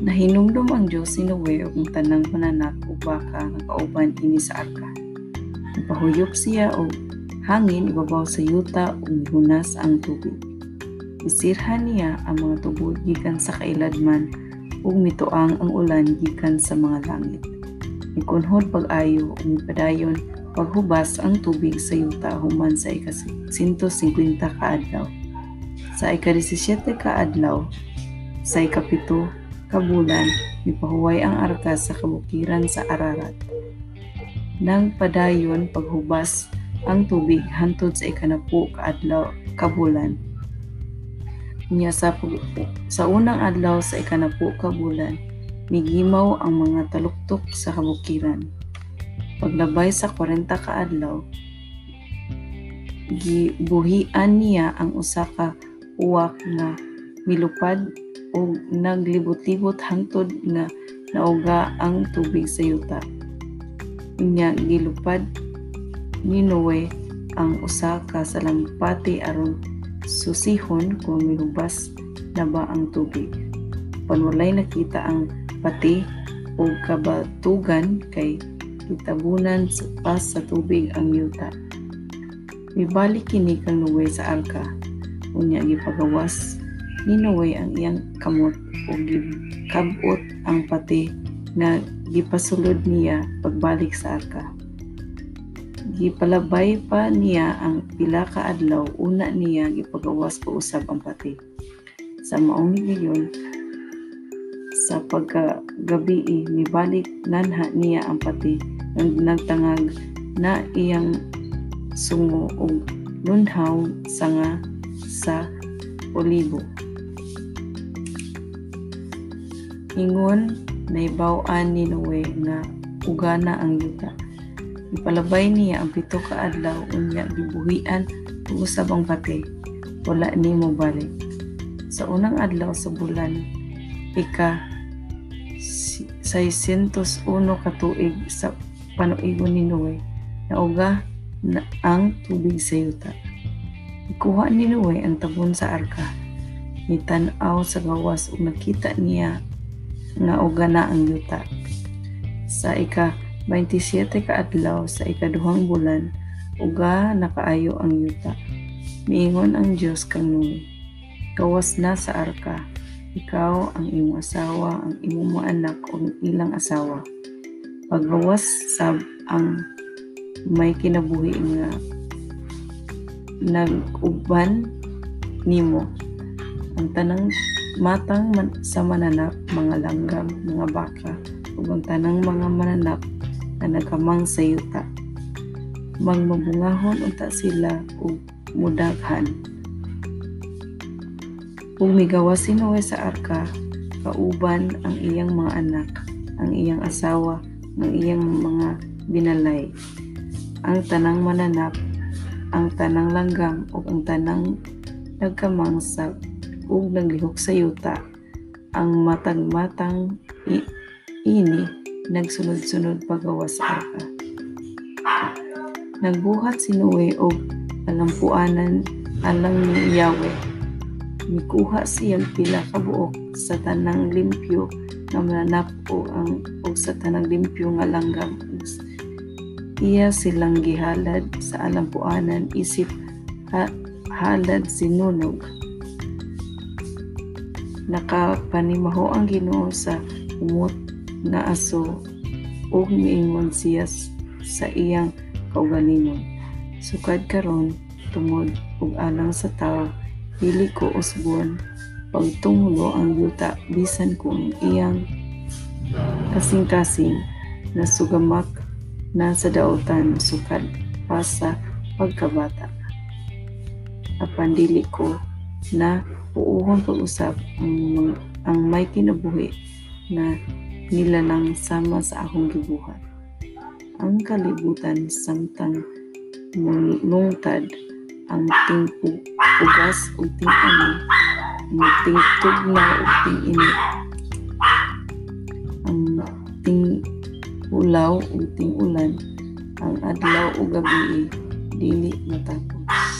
Nahinumdum ang Dios si Noe ug ang tanang mananak ug baka nga kauban ini sa arka. Nagpahuyop siya og hangin ibabaw sa yuta ug mihunas ang tubig. Isirhan niya ang mga tubig gikan sa kailadman ug mituang ang ulan gikan sa mga langit. Mikunhod pag-ayo ug mipadayon paghubas ang tubig sa yuta human sa ika-150 ka adlaw. Sa ika-17 ka adlaw, sa ikapito kabulan, mipahuway ang arka sa kabukiran sa Ararat. Nang padayon paghubas ang tubig hantod sa ikanapu kaadlaw kabulan. Niya sa, sa unang adlaw sa ikanapu kabulan, migimaw ang mga taluktok sa kabukiran. Paglabay sa 40 kaadlaw, gibuhian niya ang usa ka uwak nga milupad ug naglibot-libot hangtod nga nauga ang tubig sa yuta. Inya gilupad ni Noe ang usa ka salampati aron susihon kung mihubas na ba ang tubig. Panwalay nakita ang pati o kabatugan kay kitabunan pa sa tubig ang yuta. Mibalik kini kang Noe sa arka. Unya gipagawas ni Noe ang iyang kamot o gikabot ang pati na gipasulod niya pagbalik sa arka. Gipalabay pa niya ang pila ka adlaw una niya gipagawas pa usab ang pati. Sa maong nigayon, sa pagkagabi mibalik nanha niya ang pati ng nagtangag na iyang sungo og lunhaw sanga sa olibo. Ingon naibaw-an ni Noe nga ugana ang yuta. Ipalabay niya ang pito ka adlaw unya gibuhian ug usab ang. Wala ni mo balik. Sa unang adlaw sa bulan, ika 601 ka tuig sa panuigon ni Noe nauga na ang tubig sa yuta. Ikuha ni Noe ang tabon sa arka. Nitan-aw sa gawas ug nakita niya nga uga na ang yuta. Sa ika 27 ka adlaw sa ikaduhang bulan, uga nakaayo ang yuta. Miingon ang Dios kang Noe. Gawas na sa arka. Ikaw, ang imong asawa, ang imong mga anak o ilang asawa. Paggawas sab ang may kinabuhi nga nag-uban nimo ang tanang matang man, sa mananap, mga langgam, mga baka, ug ang tanang mga mananap na nagkamang sa yuta. Magmabungahon unta sila ug mudaghan. Ug migawa si Noe sa arka, kauban ang iyang mga anak, ang iyang asawa, ang iyang mga binalay, ang tanang mananap, ang tanang langgam ug ang tanang nagkamang sa ug naglihok sa yuta ang matag-matang ini nagsunod-sunod pagawas sa arka. Nagbuhat si Noe og alampuanan alang ni Yahweh. Mikuha siyang pila ka buok sa tanang limpyo nga mananap o ang og sa tanang limpyo nga langgam. Iya silang gihalad sa alampuanan isip ha, halad sinunog nakapanimaho ang Ginoo sa umot nga aso ug miingon siya sa iyang kaugalingon. Sukad karon tungod ug alang sa tawo dili ko usbon pagtunglo ang yuta bisan kung iyang kasing-kasing na sugamak na sa daotan sukad pa sa pagkabata. Apan dili ko na puuhon pag-usap ang, ang may kinabuhi na nilalang sama sa akong gibuhat. Ang kalibutan samtang lungtad ang tingpug ugas ug ting-ani ang tingtug na ug ting-init ang ting ulaw ug ting-ulan ang adlaw ug gabi dili matapos